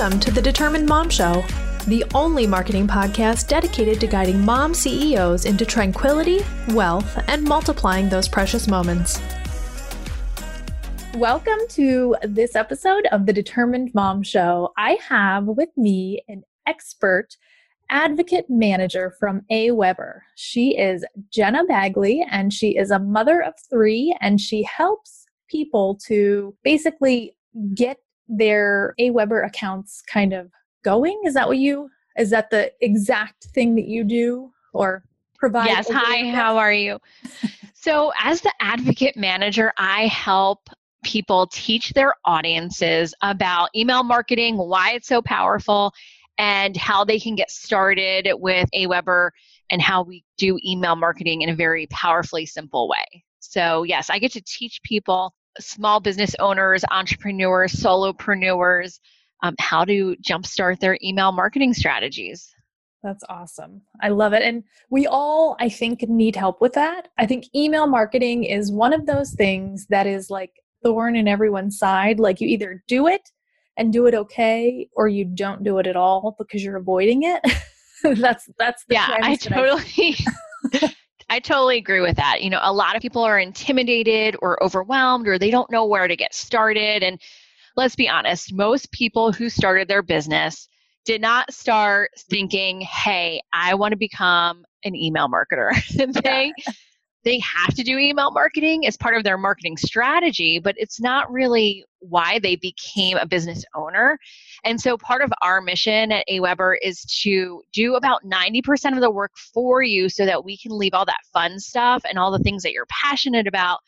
Welcome to the Determined Mom Show, the only marketing podcast dedicated to guiding mom CEOs into tranquility, wealth, and multiplying those precious moments. Welcome to this episode of the Determined Mom Show. I have with me an expert advocate manager from AWeber. She is Jena Bagley, and she is a mother of three, and she helps people to basically get their AWeber accounts kind of going. Is that what you, is that the exact thing that you do or provide? Yes. Hi, how are you? so, as the advocate manager, I help people teach their audiences about email marketing, why it's so powerful, and how they can get started with AWeber and how we do email marketing in a very powerfully simple way. So, yes, I get to teach people small business owners, entrepreneurs, solopreneurs, um, how to jumpstart their email marketing strategies. That's awesome. I love it. And we all, I think, need help with that. I think email marketing is one of those things that is like thorn in everyone's side. Like you either do it and do it okay, or you don't do it at all because you're avoiding it. that's that's the yeah. I totally. I, I totally agree with that. You know, a lot of people are intimidated or overwhelmed or they don't know where to get started. And let's be honest, most people who started their business did not start thinking, hey, I want to become an email marketer. they they have to do email marketing as part of their marketing strategy, but it's not really why they became a business owner. And so part of our mission at AWeber is to do about 90% of the work for you so that we can leave all that fun stuff and all the things that you're passionate about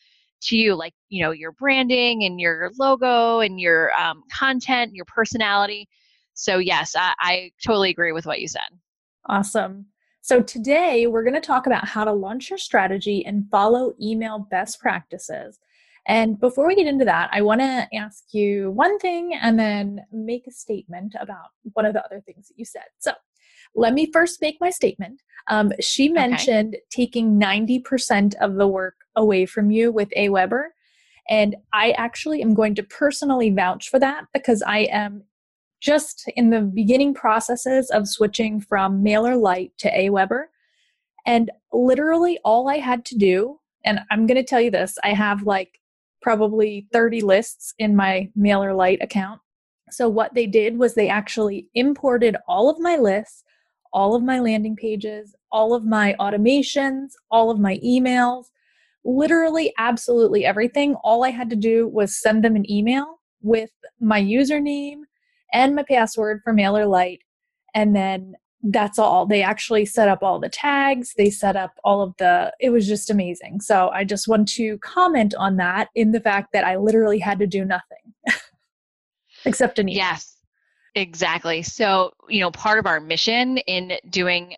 to you, like, you know, your branding and your logo and your um, content, your personality. So yes, I, I totally agree with what you said. Awesome. So, today we're going to talk about how to launch your strategy and follow email best practices. And before we get into that, I want to ask you one thing and then make a statement about one of the other things that you said. So, let me first make my statement. Um, she mentioned okay. taking 90% of the work away from you with AWeber. And I actually am going to personally vouch for that because I am just in the beginning processes of switching from MailerLite to AWeber. And literally all I had to do, and I'm going to tell you this, I have like probably 30 lists in my mailer MailerLite account. So what they did was they actually imported all of my lists, all of my landing pages, all of my automations, all of my emails, literally absolutely everything. All I had to do was send them an email with my username and my password for MailerLite. And then that's all. They actually set up all the tags, they set up all of the, it was just amazing. So I just want to comment on that in the fact that I literally had to do nothing except an email. Yes, exactly. So, you know, part of our mission in doing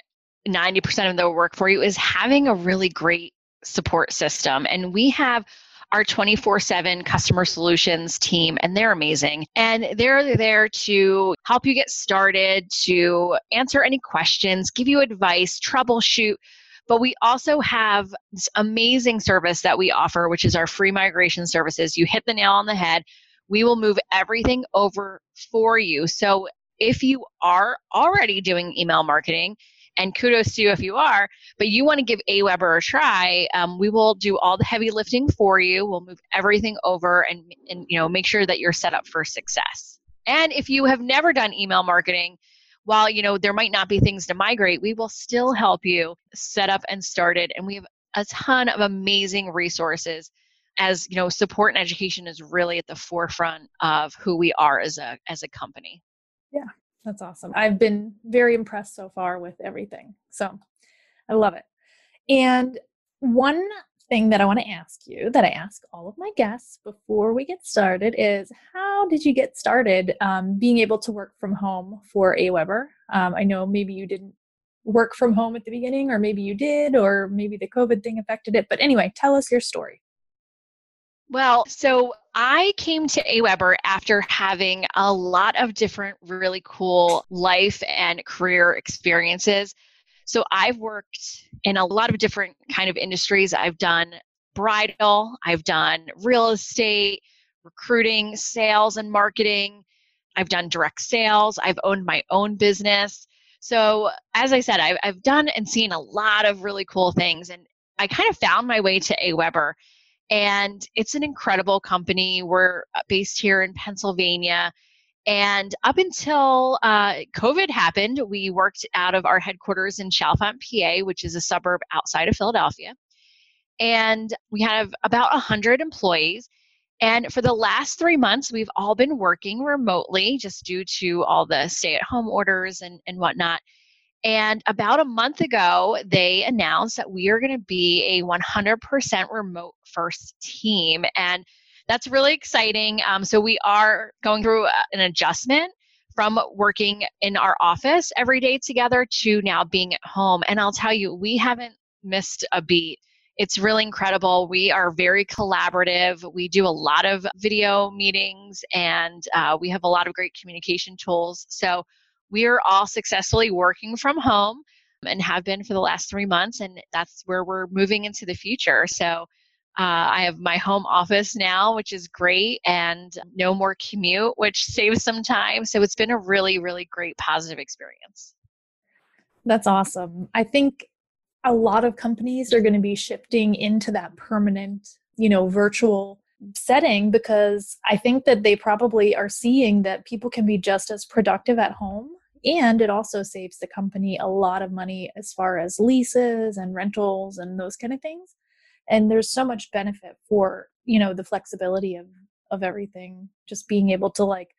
90% of the work for you is having a really great support system. And we have our 24 7 customer solutions team, and they're amazing. And they're there to help you get started, to answer any questions, give you advice, troubleshoot. But we also have this amazing service that we offer, which is our free migration services. You hit the nail on the head. We will move everything over for you. So if you are already doing email marketing, and kudos to you if you are, but you want to give AWeber a try, um, we will do all the heavy lifting for you. We'll move everything over and, and you know make sure that you're set up for success. And if you have never done email marketing, while you know there might not be things to migrate, we will still help you set up and start it. And we have a ton of amazing resources as you know support and education is really at the forefront of who we are as a as a company yeah that's awesome. I've been very impressed so far with everything. So I love it. And one thing that I want to ask you that I ask all of my guests before we get started is how did you get started um, being able to work from home for AWeber? Um, I know maybe you didn't work from home at the beginning, or maybe you did, or maybe the COVID thing affected it. But anyway, tell us your story. Well, so I came to AWeber after having a lot of different really cool life and career experiences. So I've worked in a lot of different kind of industries. I've done bridal, I've done real estate, recruiting, sales and marketing, I've done direct sales, I've owned my own business. So, as I said, I've, I've done and seen a lot of really cool things. And I kind of found my way to AWeber. And it's an incredible company. We're uh, based here in Pennsylvania. And up until uh, COVID happened, we worked out of our headquarters in Chalfont, PA, which is a suburb outside of Philadelphia. And we have about 100 employees. And for the last three months, we've all been working remotely just due to all the stay at home orders and, and whatnot. And about a month ago, they announced that we are going to be a 100% remote first team. And that's really exciting. Um, so we are going through an adjustment from working in our office every day together to now being at home. And I'll tell you, we haven't missed a beat. It's really incredible. We are very collaborative. We do a lot of video meetings and uh, we have a lot of great communication tools. So we are all successfully working from home and have been for the last three months. And that's where we're moving into the future. So uh, I have my home office now, which is great, and no more commute, which saves some time. So it's been a really, really great positive experience. That's awesome. I think a lot of companies are going to be shifting into that permanent, you know, virtual setting because I think that they probably are seeing that people can be just as productive at home and it also saves the company a lot of money as far as leases and rentals and those kind of things. And there's so much benefit for you know the flexibility of of everything just being able to like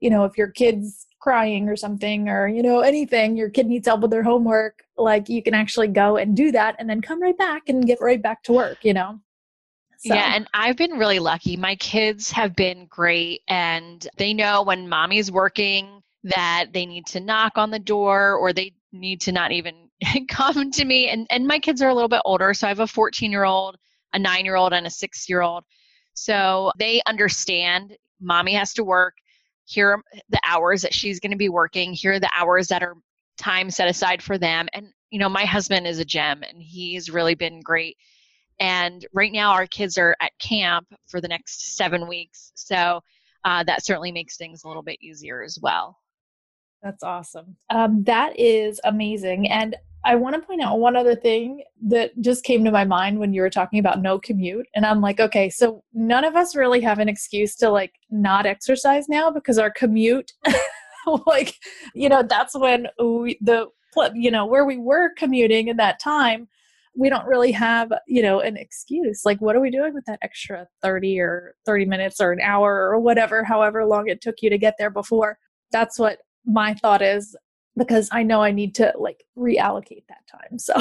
you know if your kids crying or something or you know anything your kid needs help with their homework like you can actually go and do that and then come right back and get right back to work you know so. Yeah, and I've been really lucky. My kids have been great, and they know when mommy's working that they need to knock on the door or they need to not even come to me and, and my kids are a little bit older so i have a 14 year old a 9 year old and a 6 year old so they understand mommy has to work here are the hours that she's going to be working here are the hours that are time set aside for them and you know my husband is a gem and he's really been great and right now our kids are at camp for the next seven weeks so uh, that certainly makes things a little bit easier as well that's awesome. Um, that is amazing. And I want to point out one other thing that just came to my mind when you were talking about no commute. And I'm like, okay, so none of us really have an excuse to like not exercise now because our commute, like, you know, that's when we, the, you know, where we were commuting in that time, we don't really have, you know, an excuse. Like, what are we doing with that extra 30 or 30 minutes or an hour or whatever, however long it took you to get there before? That's what my thought is because I know I need to like reallocate that time. So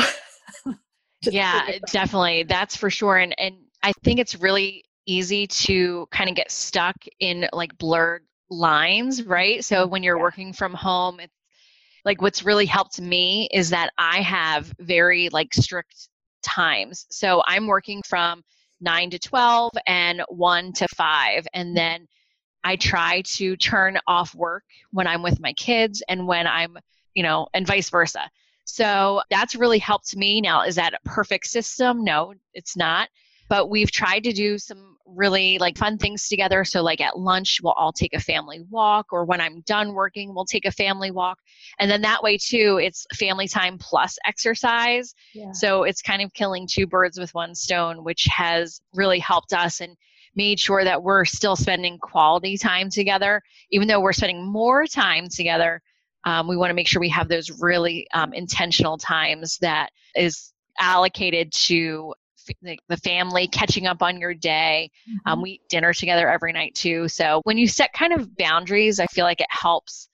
yeah, definitely. That's for sure. And and I think it's really easy to kind of get stuck in like blurred lines, right? So when you're yeah. working from home, it's like what's really helped me is that I have very like strict times. So I'm working from 9 to 12 and 1 to 5 and then I try to turn off work when I'm with my kids and when I'm, you know, and vice versa. So that's really helped me. Now, is that a perfect system? No, it's not. But we've tried to do some really like fun things together. So, like at lunch, we'll all take a family walk, or when I'm done working, we'll take a family walk. And then that way, too, it's family time plus exercise. Yeah. So, it's kind of killing two birds with one stone, which has really helped us. And made sure that we're still spending quality time together. Even though we're spending more time together, um, we want to make sure we have those really um, intentional times that is allocated to f- the family catching up on your day. Um, mm-hmm. we eat dinner together every night too. So when you set kind of boundaries, I feel like it helps,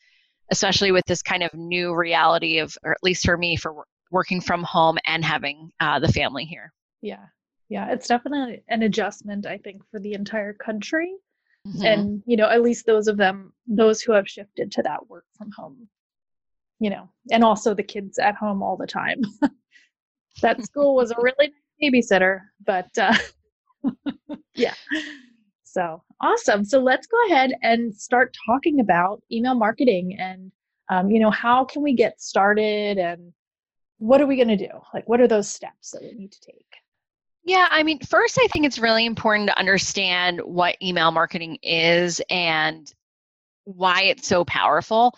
especially with this kind of new reality of, or at least for me, for working from home and having uh, the family here. Yeah, yeah it's definitely an adjustment i think for the entire country mm-hmm. and you know at least those of them those who have shifted to that work from home you know and also the kids at home all the time that school was a really babysitter but uh yeah. So awesome. So let's go ahead and start talking about email marketing and um, you know how can we get started and what are we going to do? Like what are those steps that we need to take? Yeah, I mean, first, I think it's really important to understand what email marketing is and why it's so powerful.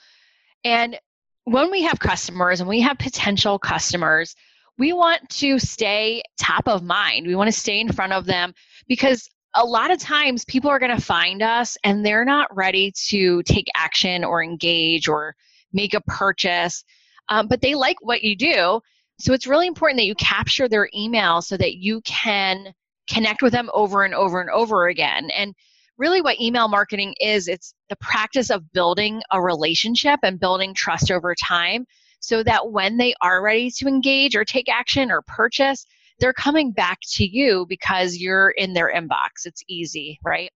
And when we have customers and we have potential customers, we want to stay top of mind. We want to stay in front of them because a lot of times people are going to find us and they're not ready to take action or engage or make a purchase, um, but they like what you do. So it's really important that you capture their email so that you can connect with them over and over and over again. And really, what email marketing is it's the practice of building a relationship and building trust over time so that when they are ready to engage or take action or purchase, they're coming back to you because you're in their inbox. It's easy, right?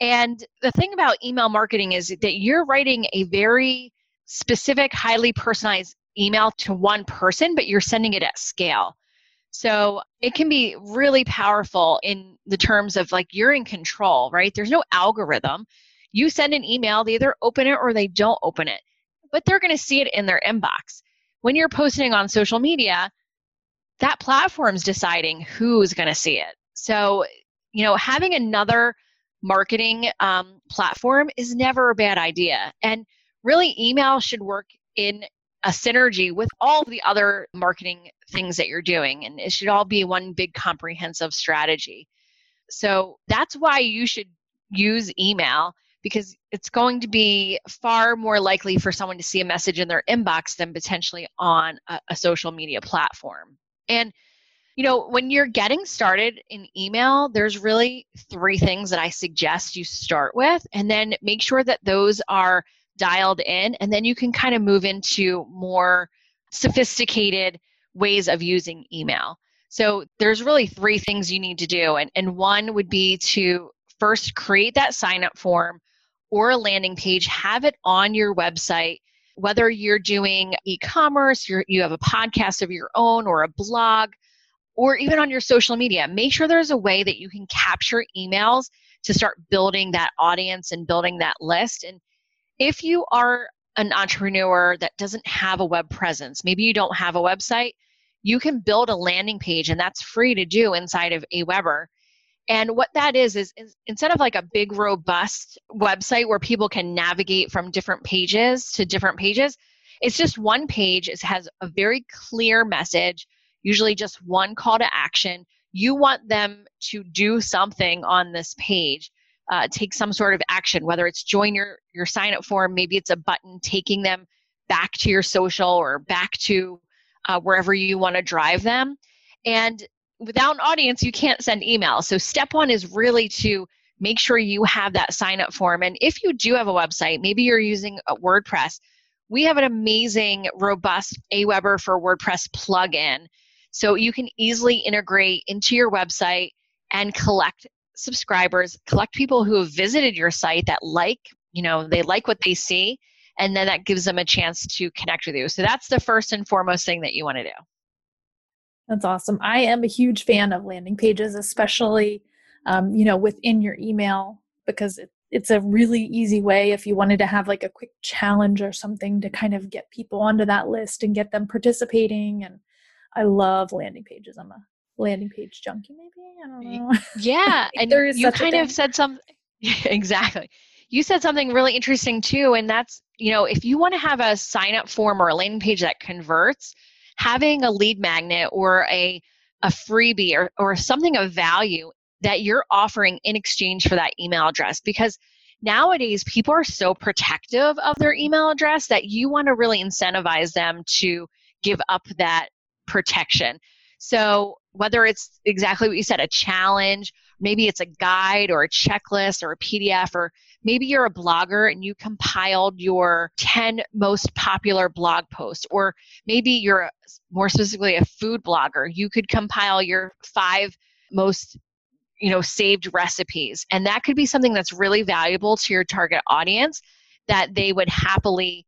And the thing about email marketing is that you're writing a very specific, highly personalized email to one person, but you're sending it at scale. So it can be really powerful in the terms of like you're in control, right? There's no algorithm. You send an email, they either open it or they don't open it, but they're going to see it in their inbox. When you're posting on social media, that platform's deciding who's going to see it. So, you know, having another marketing um, platform is never a bad idea. And really, email should work in a synergy with all the other marketing things that you're doing. And it should all be one big comprehensive strategy. So that's why you should use email because it's going to be far more likely for someone to see a message in their inbox than potentially on a, a social media platform. And you know, when you're getting started in email, there's really three things that I suggest you start with, and then make sure that those are dialed in, and then you can kind of move into more sophisticated ways of using email. So there's really three things you need to do, and, and one would be to first create that sign up form or a landing page, have it on your website whether you're doing e-commerce, you you have a podcast of your own or a blog, or even on your social media, make sure there's a way that you can capture emails to start building that audience and building that list. And if you are an entrepreneur that doesn't have a web presence, maybe you don't have a website, you can build a landing page and that's free to do inside of Aweber. And what that is, is, is instead of like a big robust website where people can navigate from different pages to different pages, it's just one page. It has a very clear message, usually just one call to action. You want them to do something on this page, uh, take some sort of action, whether it's join your, your sign up form, maybe it's a button taking them back to your social or back to uh, wherever you want to drive them. And without an audience, you can't send email. So step one is really to make sure you have that sign up form. And if you do have a website, maybe you're using uh, WordPress, we have an amazing, robust Aweber for WordPress plugin. So you can easily integrate into your website and collect subscribers, collect people who have visited your site that like, you know, they like what they see, and then that gives them a chance to connect with you. So that's the first and foremost thing that you want to do. That's awesome. I am a huge fan of landing pages, especially um, you know within your email because it, it's a really easy way if you wanted to have like a quick challenge or something to kind of get people onto that list and get them participating. And I love landing pages. I'm a landing page junkie, maybe. I don't know. Yeah, and you kind of said something exactly. You said something really interesting too, and that's you know if you want to have a sign up form or a landing page that converts having a lead magnet or a, a freebie or, or something of value that you're offering in exchange for that email address because nowadays people are so protective of their email address that you want to really incentivize them to give up that protection. So, whether it's exactly what you said, a challenge, maybe it's a guide or a checklist or a PDF, or maybe you're a blogger and you compiled your 10 most popular blog posts, or maybe you're more specifically a food blogger. You could compile your five most you know saved recipes and that could be something that's really valuable to your target audience that they would happily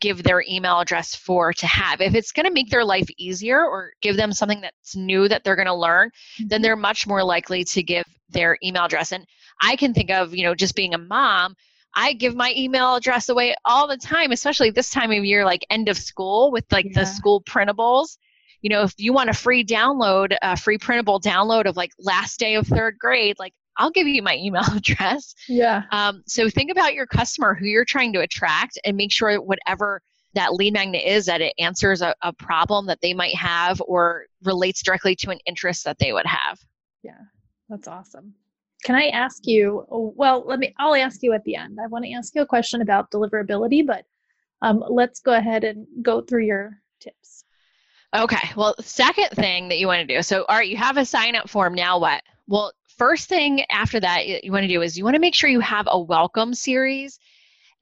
give their email address for to have. If it's going to make their life easier or give them something that's new that they're going to learn, then mm-hmm. they're much more likely to give their email address. And I can think of, you know, just being a mom, I give my email address away all the time, especially this time of year, like end of school with like yeah. the school printables. You know, if you want a free download, a free printable download of like last day of third grade, like I'll give you my email address. Yeah. Um, so think about your customer who you're trying to attract and make sure whatever that lead magnet is that it answers a, a problem that they might have or relates directly to an interest that they would have. Yeah, that's awesome. Can I ask you? Oh, well, let me. I'll ask you at the end. I want to ask you a question about deliverability, but um, let's go ahead and go through your tips. Okay. Well, second thing that you want to do. So, all right, you have a sign up form. Now what? Well, first thing after that you want to do is you want to make sure you have a welcome series.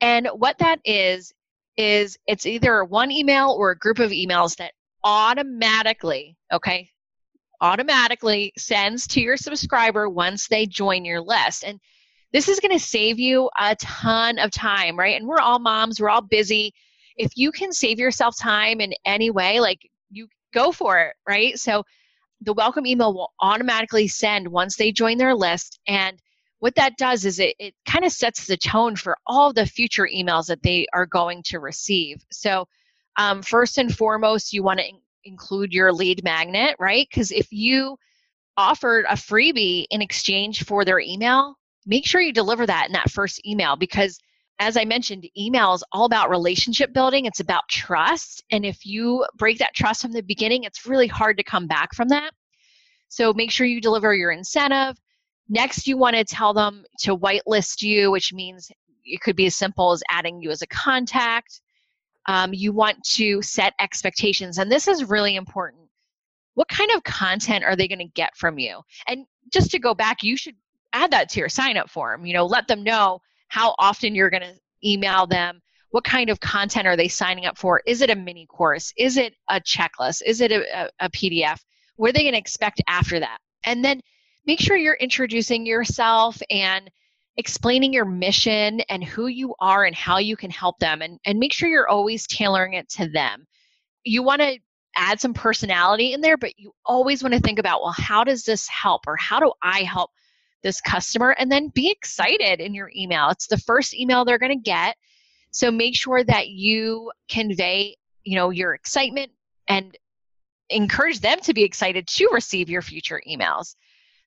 And what that is is it's either one email or a group of emails that automatically, okay, automatically sends to your subscriber once they join your list. And this is going to save you a ton of time, right? And we're all moms, we're all busy. If you can save yourself time in any way, like you go for it, right? So the welcome email will automatically send once they join their list. And what that does is it, it kind of sets the tone for all the future emails that they are going to receive. So, um, first and foremost, you want to include your lead magnet, right? Because if you offered a freebie in exchange for their email, make sure you deliver that in that first email because as I mentioned, email is all about relationship building. It's about trust. And if you break that trust from the beginning, it's really hard to come back from that. So make sure you deliver your incentive. Next, you want to tell them to whitelist you, which means it could be as simple as adding you as a contact. Um, you want to set expectations. And this is really important. What kind of content are they going to get from you? And just to go back, you should add that to your sign up form. You know, let them know how often you're going to email them what kind of content are they signing up for is it a mini course is it a checklist is it a, a, a pdf what are they going to expect after that and then make sure you're introducing yourself and explaining your mission and who you are and how you can help them and, and make sure you're always tailoring it to them you want to add some personality in there but you always want to think about well how does this help or how do i help this customer and then be excited in your email. It's the first email they're going to get. So make sure that you convey, you know, your excitement and encourage them to be excited to receive your future emails.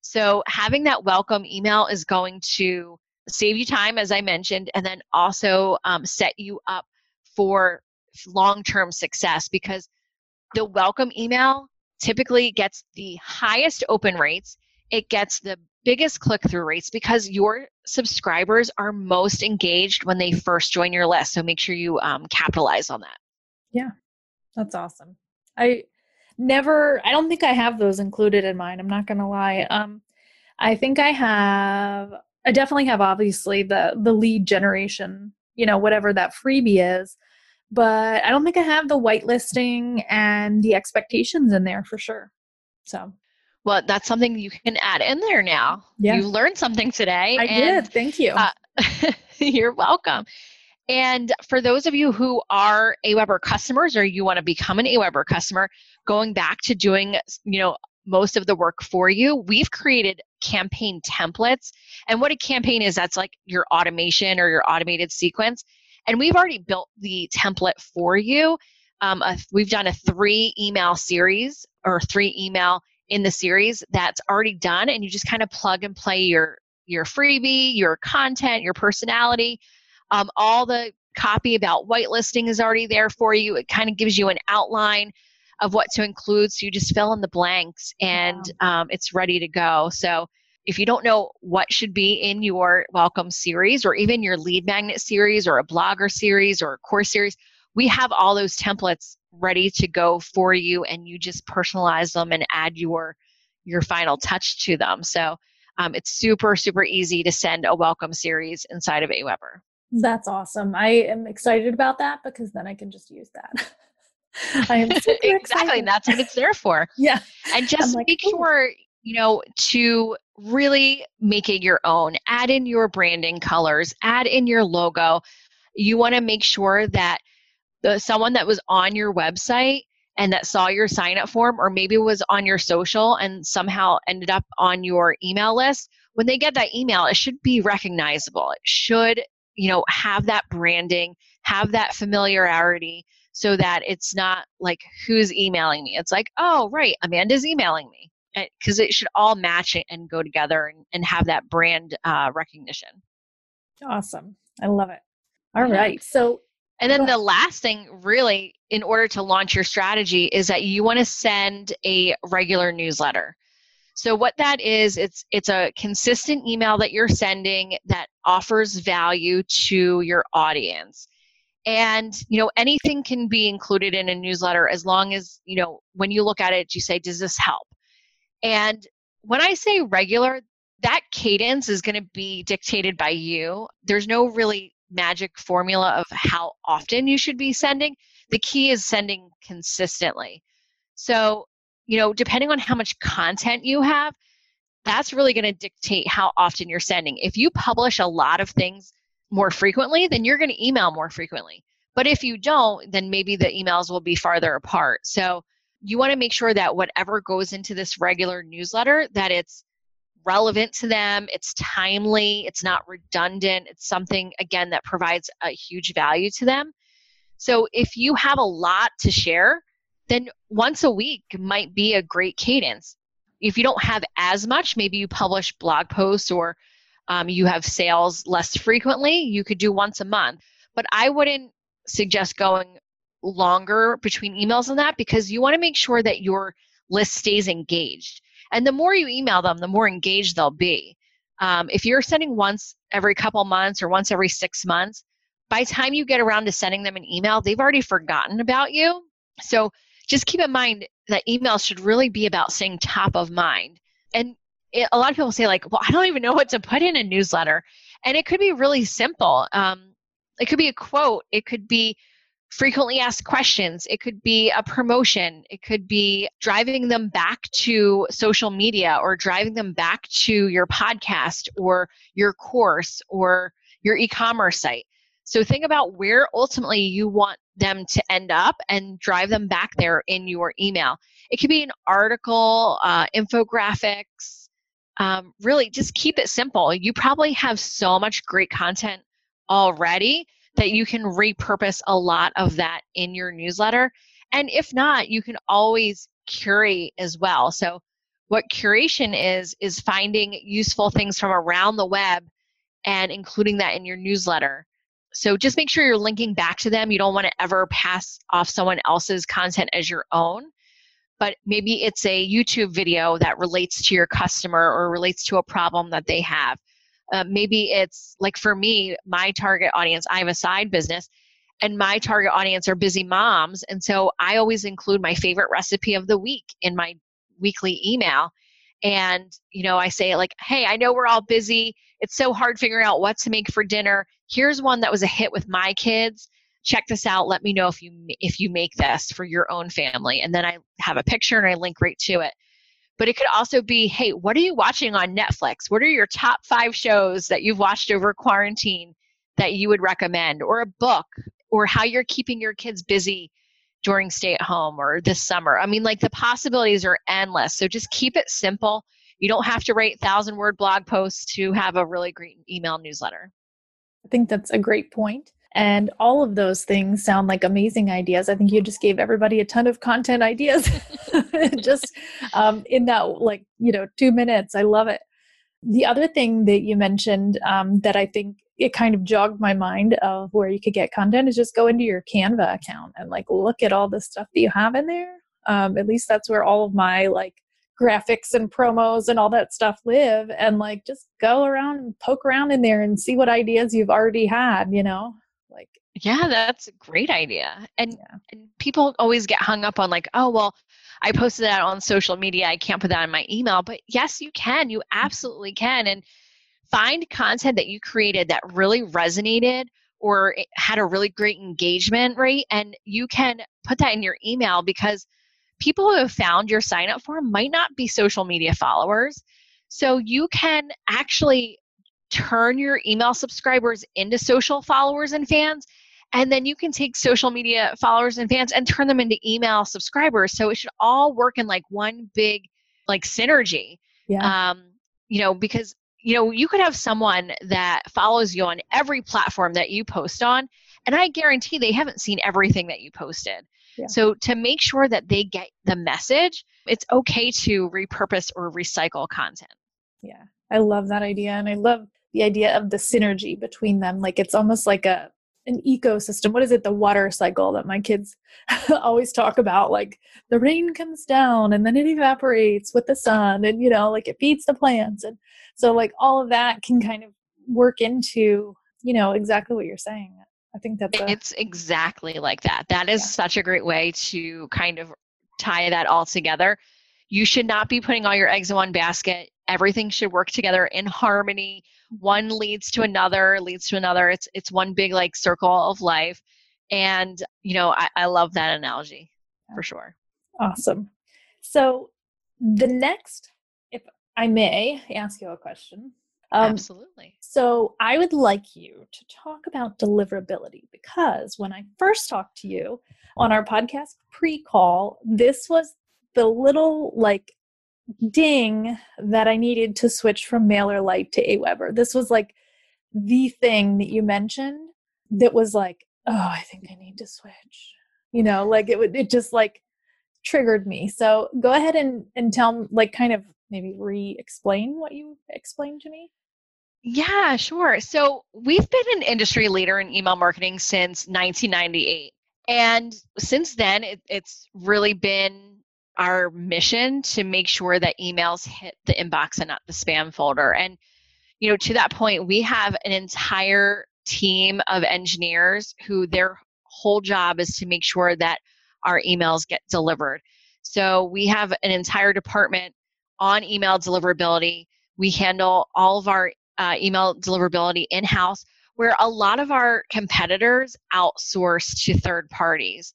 So having that welcome email is going to save you time, as I mentioned, and then also um, set you up for long-term success because the welcome email typically gets the highest open rates. It gets the biggest click through rates because your subscribers are most engaged when they first join your list. So make sure you um, capitalize on that. Yeah, that's awesome. I never, I don't think I have those included in mine. I'm not going to lie. Um, I think I have, I definitely have obviously the the lead generation, you know, whatever that freebie is, but I don't think I have the whitelisting and the expectations in there for sure. So well, that's something you can add in there now. Yeah. You learned something today. I and, did. Thank you. Uh, you're welcome. And for those of you who are AWeber customers or you want to become an AWeber customer, going back to doing, you know, most of the work for you, we've created campaign templates. And what a campaign is, that's like your automation or your automated sequence. And we've already built the template for you. Um, a, we've done a three email series or three email in the series that's already done and you just kind of plug and play your your freebie your content your personality um, all the copy about whitelisting is already there for you. It kind of gives you an outline of what to include so you just fill in the blanks and wow. um, it's ready to go. So if you don't know what should be in your welcome series or even your lead magnet series or a blogger series or a course series we have all those templates ready to go for you and you just personalize them and add your your final touch to them. So um, it's super super easy to send a welcome series inside of aweber that's awesome. I am excited about that because then i can just use that. I am exactly that's what it's there for. Yeah. And just like, make sure you know to really make it your own. Add in your branding colors. Add in your logo. You want to make sure that the someone that was on your website and that saw your sign up form or maybe was on your social and somehow ended up on your email list when they get that email it should be recognizable. It should you know have that branding have that familiarity so that it's not like who's emailing me it's like oh right amanda's emailing me because it should all match and go together and, and have that brand uh, recognition. Awesome. I love it. All right. So, and then the last thing, really, in order to launch your strategy, is that you want to send a regular newsletter. So what that is, it's it's a consistent email that you're sending that offers value to your audience. And you know, anything can be included in a newsletter as long as, you know, when you look at it, you say, does this help? And when I say regular, that cadence is going to be dictated by you. There's no really magic formula of how often you should be sending. The key is sending consistently. So, you know, depending on how much content you have, that's really going to dictate how often you're sending. If you publish a lot of things more frequently, then you're going to email more frequently. But if you don't, then maybe the emails will be farther apart. So, you want to make sure that whatever goes into this regular newsletter that it's relevant to them, it's timely, it's not redundant, it's something again that provides a huge value to them. So if you have a lot to share, then once a week might be a great cadence. If you don't have as much, maybe you publish blog posts or um, you have sales less frequently, you could do once a month. But I wouldn't suggest going longer between emails than that because you want to make sure that your list stays engaged. And the more you email them, the more engaged they'll be. Um, if you're sending once every couple months or once every six months, by the time you get around to sending them an email, they've already forgotten about you. So just keep in mind that emails should really be about staying top of mind. And it, a lot of people say, like, well, I don't even know what to put in a newsletter. And it could be really simple. Um, it could be a quote, it could be frequently asked questions. It could be a promotion. It could be driving them back to social media or driving them back to your podcast or your course or your e commerce site. So think about where ultimately you want them to end up and drive them back there in your email. It could be an article, uh, infographics. Um, really, just keep it simple. You probably have so much great content already that you can repurpose a lot of that in your newsletter. And if not, you can always curate as well. So, what curation is, is finding useful things from around the web and including that in your newsletter. So, just make sure you're linking back to them. You don't want to ever pass off someone else's content as your own. But maybe it's a YouTube video that relates to your customer or relates to a problem that they have. Uh, maybe it's like for me, my target audience, I have a side business and my target audience are busy moms. And so I always include my favorite recipe of the week in my weekly email. And, you know, I say, like, hey, I know we're all busy. It's so hard figuring out what to make for dinner. Here's one that was a hit with my kids. Check this out. Let me know if you if you make this for your own family. And then I have a picture and I link right to it. But it could also be hey what are you watching on netflix? What are your top five shows that you've watched over quarantine that you would recommend? Or a book? Or how you're keeping your kids busy during stay at home or this summer? I mean like the possibilities are endless. So just keep it simple. You don't have to write thousand word blog posts to have a really great email newsletter i think that's a great point and all of those things sound like amazing ideas. I think you just gave everybody a ton of content ideas just um, in that, like, you know, two minutes. I love it. The other thing that you mentioned um, that I think it kind of jogged my mind of where you could get content is just go into your Canva account and like look at all the stuff that you have in there. Um, at least that's where all of my like graphics and promos and all that stuff live and like just go around and poke around in there and see what ideas you've already had you know like, yeah, that's a great idea. And, yeah. and people always get hung up on like, oh, well, I posted that on social media. I can't put that in my email. But yes, you can. You mm-hmm. absolutely can. And find content that you created that really resonated or had a really great engagement rate. And you can put that in your email because people who have found your sign up form might not be social media followers. So you can actually turn your email subscribers into social followers and fans and then you can take social media followers and fans and turn them into email subscribers so it should all work in like one big like synergy yeah. um you know because you know you could have someone that follows you on every platform that you post on And I guarantee they haven't seen everything that you posted. Yeah. So to make sure that they get the message, it's okay to repurpose or recycle content. Yeah. I love that idea and I love the idea of the synergy between them. Like it's almost like a an ecosystem. What is it? The water cycle that my kids always talk about. Like the rain comes down and then it evaporates with the sun, and you know, like it feeds the plants, and so like all of that can kind of work into you know exactly what you're saying. I think that it's exactly like that. That is yeah. such a great way to kind of tie that all together. You should not be putting all your eggs in one basket. Everything should work together in harmony mm-hmm. one leads to another leads to another it's it's one big like circle of life and you know i, I love that analogy for sure awesome so the next if i may ask you a question um, absolutely so i would like you to talk about deliverability because when i first talked to you on our podcast pre-call this was the little like ding that I needed to switch from MailerLite to Aweber. This was like the thing that you mentioned that was like, oh, I think I need to switch. You know, like it would it just like triggered me. So go ahead and and tell like kind of maybe re-explain what you explained to me. Yeah, sure. So we've been an industry leader in email marketing since 1998. And since then, it, it's really been our mission to make sure that emails hit the inbox and not the spam folder. And, you know, to that point, we have an entire team of engineers who their whole job is to make sure that our emails get delivered. So we have an entire department on email deliverability. We handle all of our uh, email deliverability in house, where a lot of our competitors outsource to third parties.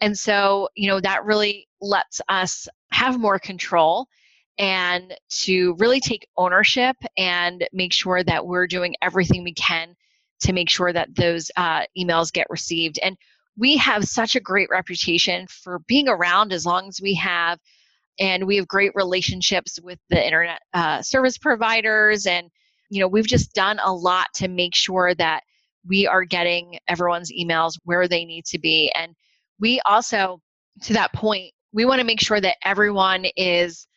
And so, you know, that really lets us have more control and to really take ownership and make sure that we're doing everything we can to make sure that those uh, emails get received. And we have such a great reputation for being around as long as we have. And we have great relationships with the internet uh, service providers. And, you know, we've just done a lot to make sure that we are getting everyone's emails where they need to be. And we also, to that point, we want to make sure that everyone is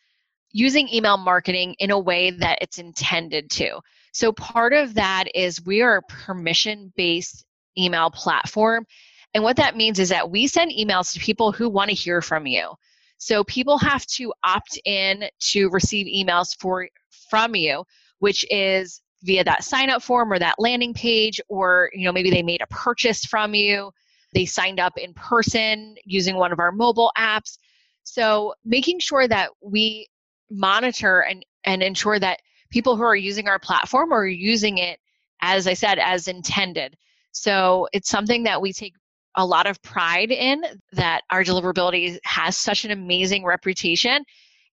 using email marketing in a way that it's intended to. So part of that is we are a permission based email platform. And what that means is that we send emails to people who want to hear from you. So people have to opt in to receive emails for from you, which is via that sign up form or that landing page or you know maybe they made a purchase from you they signed up in person using one of our mobile apps. So making sure that we monitor and, and ensure that people who are using our platform are using it, as I said, as intended. So it's something that we take a lot of pride in that our deliverability has such an amazing reputation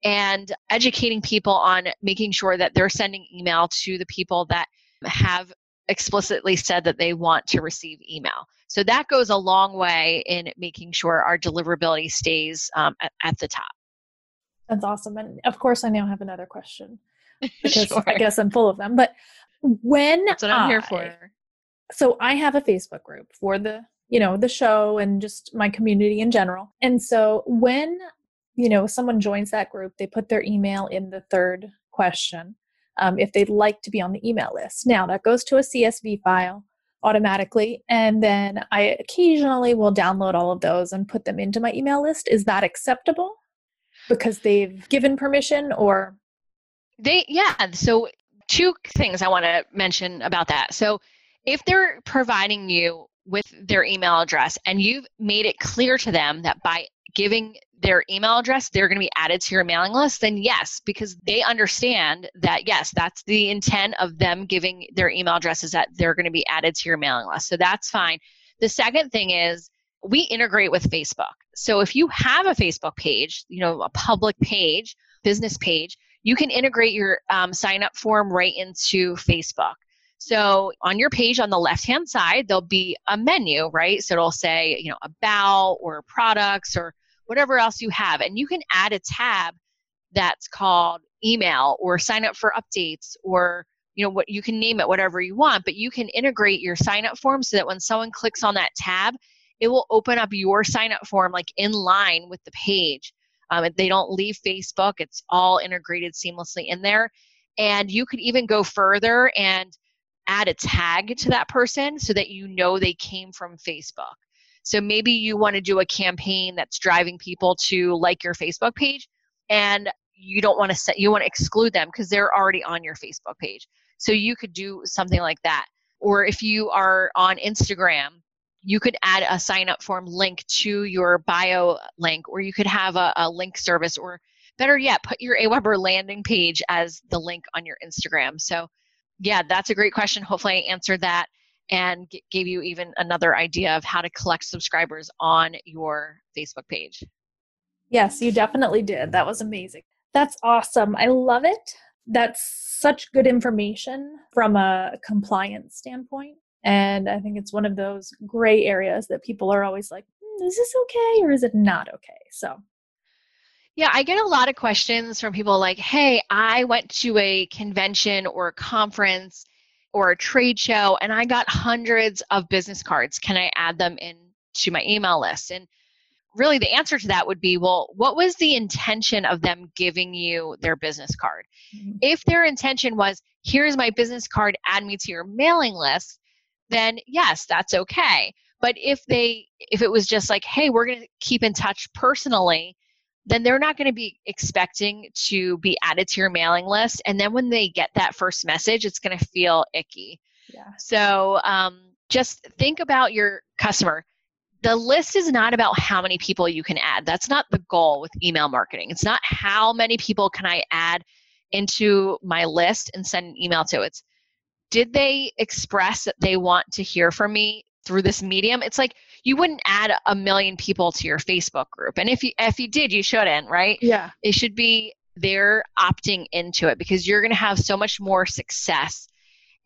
and educating people on making sure that they're sending email to the people that have explicitly said that they want to receive email. So that goes a long way in making sure our deliverability stays um, at, at, the top. That's awesome. And of course, I now have another question because sure. I guess I'm full of them. But when that's what I'm I, here for. So I have a Facebook group for the you know the show and just my community in general. And so when you know someone joins that group, they put their email in the third question um, if they'd like to be on the email list. Now that goes to a CSV file automatically. And then I occasionally will download all of those and put them into my email list. Is that acceptable? Because they've given permission or? They, yeah. So, two things I want to mention about that. So, if they're providing you with their email address and you've made it clear to them that by giving their email address, they're going to be added to your mailing list, then yes, because they understand that yes, that's the intent of them giving their email addresses that they're going to be added to your mailing list. So that's fine. The second thing is we integrate with Facebook. So if you have a Facebook page, you know, a public page, business page, you can integrate your um, sign up form right into Facebook. So on your page on the left hand side, there'll be a menu, right? So it'll say, you know, about or products or whatever else you have. And you can add a tab that's called email or sign up for updates or you know what you can name it whatever you want but you can integrate your sign up form so that when someone clicks on that tab it will open up your sign up form like in line with the page. Um, they don't leave facebook. It's all integrated seamlessly in there. And you could even go further and add a tag to that person so that you know they came from facebook so maybe you want to do a campaign that's driving people to like your facebook page and you don't want to set you want to exclude them because they're already on your facebook page so you could do something like that. Or if you are on Instagram, you could add a sign up form link to your bio link, or you could have a, a link service, or better yet, put your AWeber landing page as the link on your Instagram. So, yeah, that's a great question. Hopefully, I answered that and g- gave you even another idea of how to collect subscribers on your Facebook page. Yes, you definitely did. That was amazing. That's awesome. I love it that's such good information from a compliance standpoint. And I think it's one of those gray areas that people are always like, mm, is this okay or is it not okay? So, yeah, I get a lot of questions from people like, hey, I went to a convention or a conference or a trade show and I got hundreds of business cards. Can I add them in to my email list? And really the answer to that would be well what was the intention of them giving you their business card mm-hmm. if their intention was here's my business card add me to your mailing list then yes that's okay but if they if it was just like hey we're going to keep in touch personally then they're not going to be expecting to be added to your mailing list and then when they get that first message it's going to feel icky yeah so um, just think about your customer the list is not about how many people you can add. That's not the goal with email marketing. It's not how many people can I add into my list and send an email to. It's did they express that they want to hear from me through this medium? It's like you wouldn't add a million people to your Facebook group. And if you if you did, you shouldn't, right? Yeah. It should be they're opting into it because you're going to have so much more success.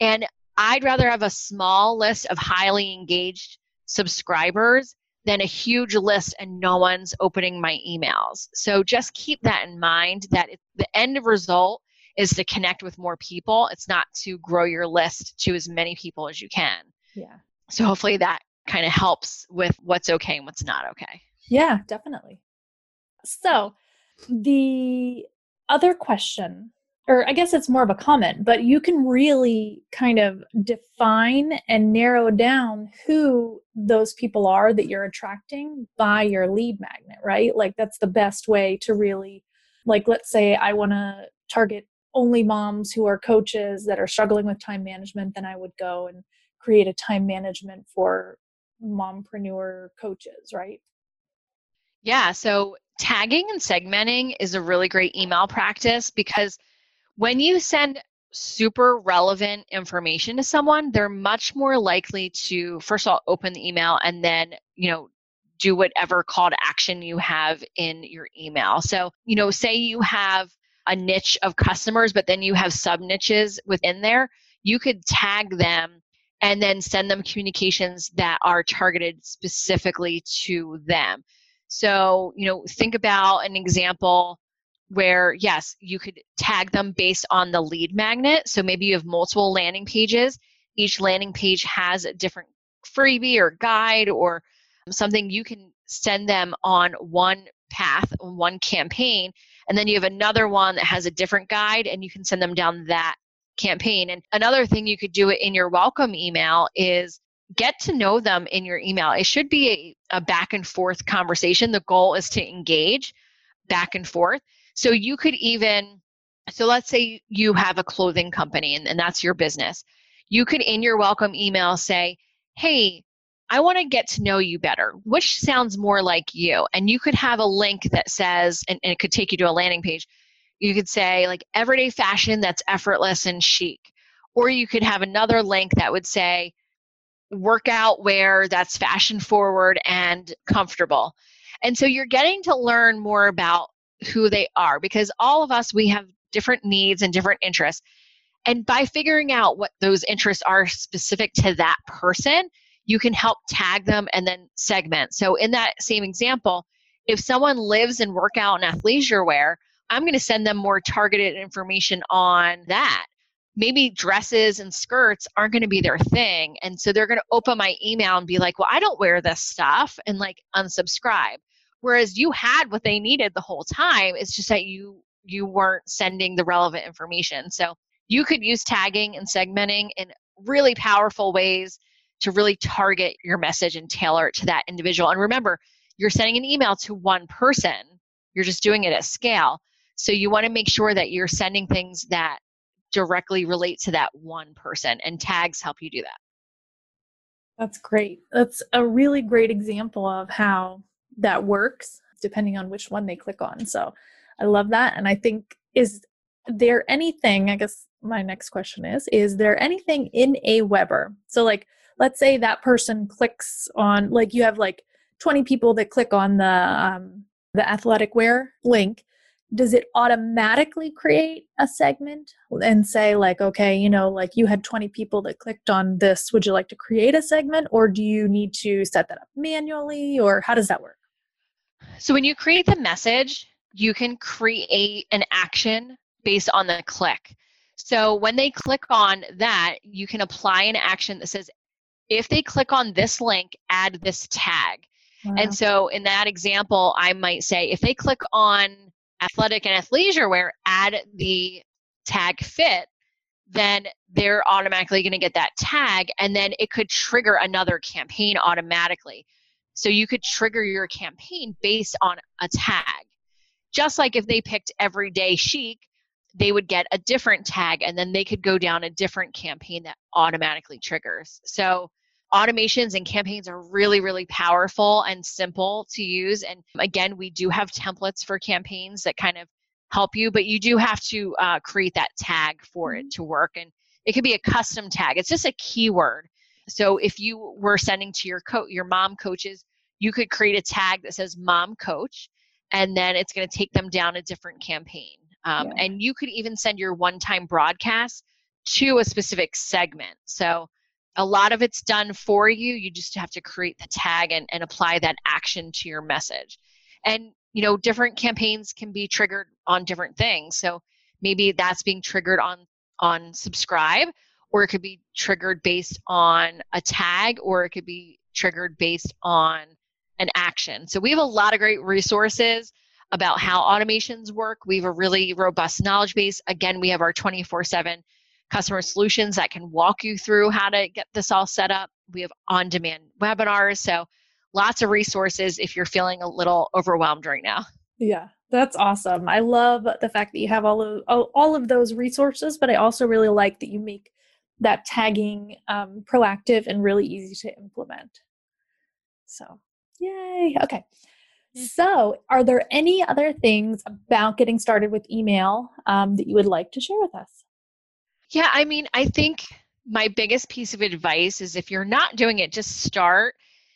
And I'd rather have a small list of highly engaged subscribers than a huge list and no one's opening my emails. So just keep that in mind that it, the end result is to connect with more people. It's not to grow your list to as many people as you can. Yeah. So hopefully that kind of helps with what's okay and what's not okay. Yeah, definitely. So the other question or I guess it's more of a comment, but you can really kind of define and narrow down who those people are that you're attracting by your lead magnet, right? Like that's the best way to really, like, let's say I want to target only moms who are coaches that are struggling with time management, then I would go and create a time management for mompreneur coaches, right? Yeah. So tagging and segmenting is a really great email practice because when you send super relevant information to someone, they're much more likely to, first of all, open the email and then, you know, do whatever call to action you have in your email. So, you know, say you have a niche of customers, but then you have sub niches within there, you could tag them and then send them communications that are targeted specifically to them. So, you know, think about an example where yes you could tag them based on the lead magnet. So maybe you have multiple landing pages. Each landing page has a different freebie or guide or something. You can send them on one path one campaign and then you have another one that has a different guide and you can send them down that campaign and another thing you could do it in your welcome email is get to know them in your email it should be a, a back and forth conversation the goal is to engage back and forth so you could even, so let's say you have a clothing company and, and that's your business. You could, in your welcome email, say, Hey, I want to get to know you better. Which sounds more like you? And you could have a link that says, and, and, it could take you to a landing page. You could say, like, everyday fashion that's effortless and chic. Or you could have another link that would say, workout wear that's fashion forward and comfortable. And so you're getting to learn more about who they are because all of us we have different needs and different interests and by figuring out what those interests are specific to that person you can help tag them and then segment so in that same example if someone lives in workout and athleisure wear i'm going to send them more targeted information on that maybe dresses and skirts aren't going to be their thing. And so they're going to open my email and be like, well, I don't wear this stuff and like unsubscribe. Whereas you had what they needed the whole time. It's just that you you weren't sending the relevant information. So you could use tagging and segmenting in really powerful ways to really target your message and tailor it to that individual. And remember, you're sending an email to one person, you're just doing it at scale. So you want to make sure that you're sending things that directly relate to that one person, and tags help you do that. That's great. That's a really great example of how that works depending on which one they click on. So I love that. And I think, is there anything, I guess my next question is, is there anything in AWeber? So, like, let's say that person clicks on, like, you have like 20 people that click on the, um, the athletic wear link does it automatically create a segment and say like okay you know like you had 20 people that clicked on this would you like to create a segment or do you need to set that up manually or how does that work so when you create the message you can create an action based on the click. So when they click on that, you can apply an action that says, if they click on this link, add this tag. Wow. And so in that example, I might say, if they click on athletic and athleisure wear, add the tag fit, then they're automatically going to get that tag. And then it could trigger another campaign automatically. So you could trigger your campaign based on a tag. Just like if they picked everyday chic, they would get a different tag and then they could go down a different campaign that automatically triggers. So automations and campaigns are really, really powerful and simple to use. And again, we do have templates for campaigns that kind of help you, but you do have to uh, create that tag for it mm-hmm. to work. And it could be a custom tag. It's just a keyword. So if you were sending to your co- your mom coaches, you could create a tag that says mom coach and then it's going to take them down a different campaign. Um, yeah. And you could even send your one time broadcast to a specific segment. So a lot of it's done for you. You just have to create the tag and, and apply that action to your message. And, you know, different campaigns can be triggered on different things. So maybe that's being triggered on on subscribe or it could be triggered based on a tag or it could be triggered based on an action. So we have a lot of great resources about how automations work. We have a really robust knowledge base. Again, we have our 24 7 customer solutions that can walk you through how to get this all set up. We have on demand webinars. So lots of resources if you're feeling a little overwhelmed right now. Yeah, that's awesome. I love the fact that you have all of all of those resources, but I also really like that you make that tagging um, proactive and really easy to implement. So Yay. Okay. So, are there any other things about getting started with email um, that you would like to share with us? Yeah, I mean, I think my biggest piece of advice is if you're not doing it, just start.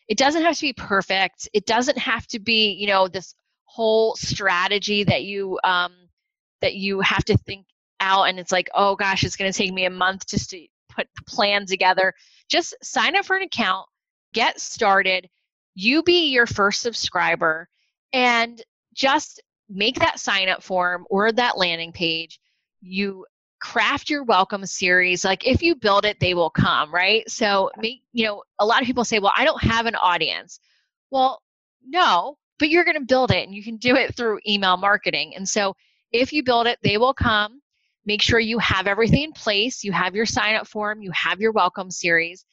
It doesn't have to be perfect. It doesn't have to be, you know, this whole strategy that you um, that you have to think out, and it's like, oh gosh, it's going to take me a month just to put the plan together. Just sign up for an account, get started you be your first subscriber and just make that sign up form or that landing page. You craft your welcome series like if you build it they will come right? So make you know a lot of people say well i don't have an audience. Well no but you're going to build it and you can do it through email marketing. And so if you build it they will come. Make sure you have everything in place. You have your sign up form. You have your welcome series.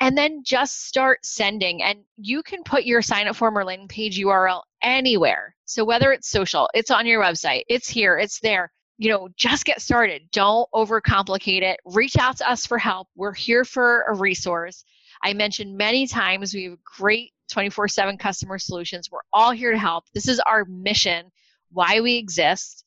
And then just start sending. And you can put your sign up form or landing page URL anywhere. So whether it's social, it's on your website, it's here, it's there. You know, just get started. Don't overcomplicate it. Reach out to us for help. We're here for a resource. I mentioned many times we have great 24 7 customer solutions. We're all here to help. This is our mission, why we exist.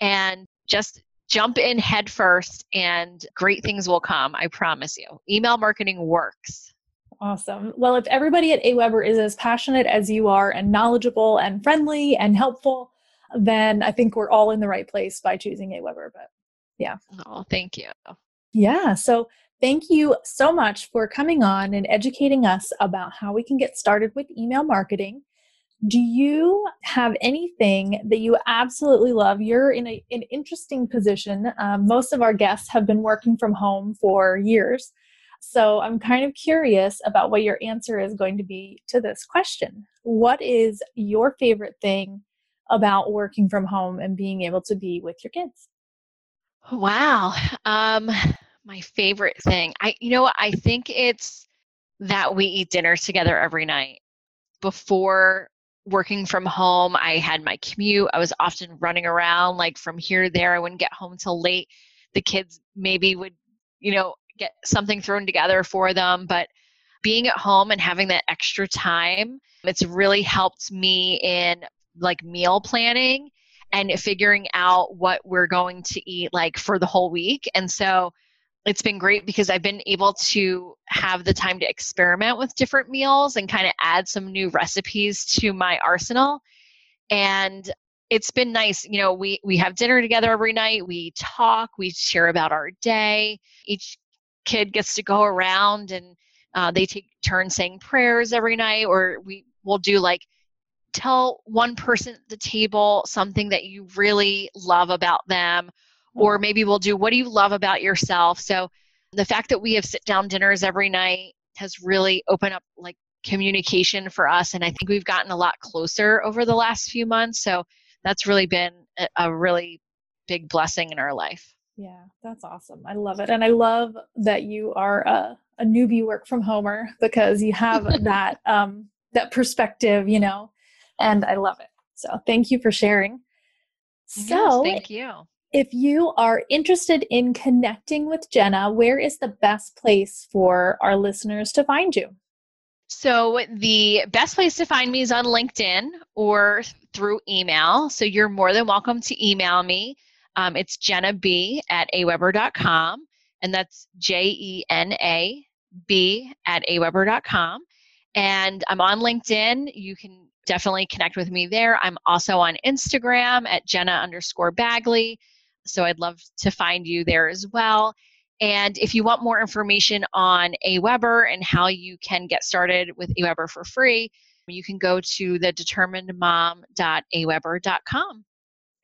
And just jump in head first and great things will come. I promise you. Email marketing works. Awesome. Well, if everybody at AWeber is as passionate as you are and knowledgeable and friendly and helpful, then I think we're all in the right place by choosing AWeber. But yeah. Oh, thank you. Yeah. So thank you so much for coming on and educating us about how we can get started with email marketing. do you have anything that you absolutely love? You're in a, an interesting position. Um, most of our guests have been working from home for years. So I'm kind of curious about what your answer is going to be to this question. What is your favorite thing about working from home and being able to be with your kids? Wow. Um, my favorite thing. I you know I think it's that we eat dinner together every night. Before working from home, I had my commute. I was often running around like from here to there. I wouldn't get home till late. The kids maybe would, you know, get something thrown together for them, but being at home and having that extra time, it's really helped me in like meal planning and figuring out what we're going to eat like for the whole week. And so it's been great because I've been able to have the time to experiment with different meals and kind of add some new recipes to my arsenal. And it's been nice. You know, we we have dinner together every night. We talk. We share about our day. Each kid gets to go around and uh, they take turns saying prayers every night, or we will do like tell one person at the table something that you really love about them or maybe we'll do what do you love about yourself? So the fact that we have sit down dinners every night has really opened up like communication for us and i think we've gotten a lot closer over the last few months so that's really been a, a really big blessing in our life. Yeah that's awesome i love it and i love that you are a, a newbie work from homer because you have that um that perspective you know and i love it so thank you for sharing so yes, thank you if you are interested in connecting with Jena, where is the best place for our listeners to find you? So, the best place to find me is on LinkedIn or through email. So, you're more than welcome to email me. Um, it's Jena B at aweber.com, and that's J E N A B at aweber.com. And I'm on LinkedIn. You can definitely connect with me there. I'm also on Instagram at Jena underscore Bagley. So I'd love to find you there as well. And if you want more information on AWeber and how you can get started with AWeber for free, you can go to the determinedmom.aweber.com.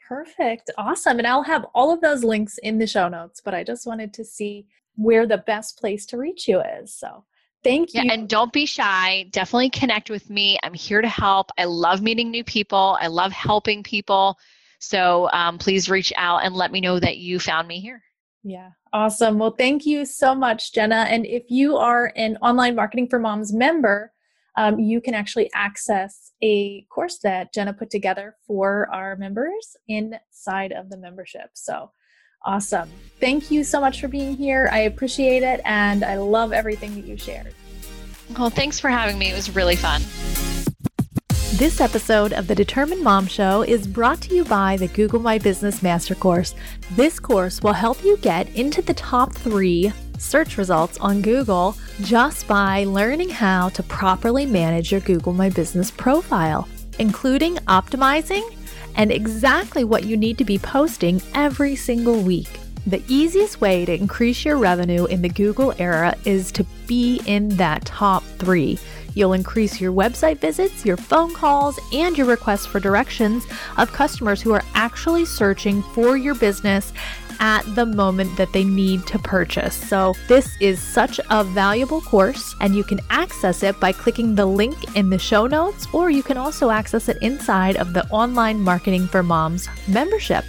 Perfect. Awesome. And I'll have all of those links in the show notes, but I just wanted to see where the best place to reach you is. So thank you. Yeah, and don't be shy. Definitely connect with me. I'm here to help. I love meeting new people, I love helping people. So um, please reach out and let me know that you found me here. Yeah, awesome. Well, thank you so much, Jena. And if you are an online marketing for moms member, um, you can actually access a course that Jena put together for our members inside of the membership. So awesome. Thank you so much for being here. I appreciate it and I love everything that you shared. Well, thanks for having me. It was really fun. This episode of the Determined Mom Show is brought to you by the Google My Business Master Course. This course will help you get into the top three search results on Google just by learning how to properly manage your Google My Business profile, including optimizing and exactly what you need to be posting every single week. The easiest way to increase your revenue in the Google era is to be in that top three. You'll increase your website visits, your phone calls, and your requests for directions of customers who are actually searching for your business at the moment that they need to purchase. So, this is such a valuable course, and you can access it by clicking the link in the show notes, or you can also access it inside of the Online Marketing for Moms membership.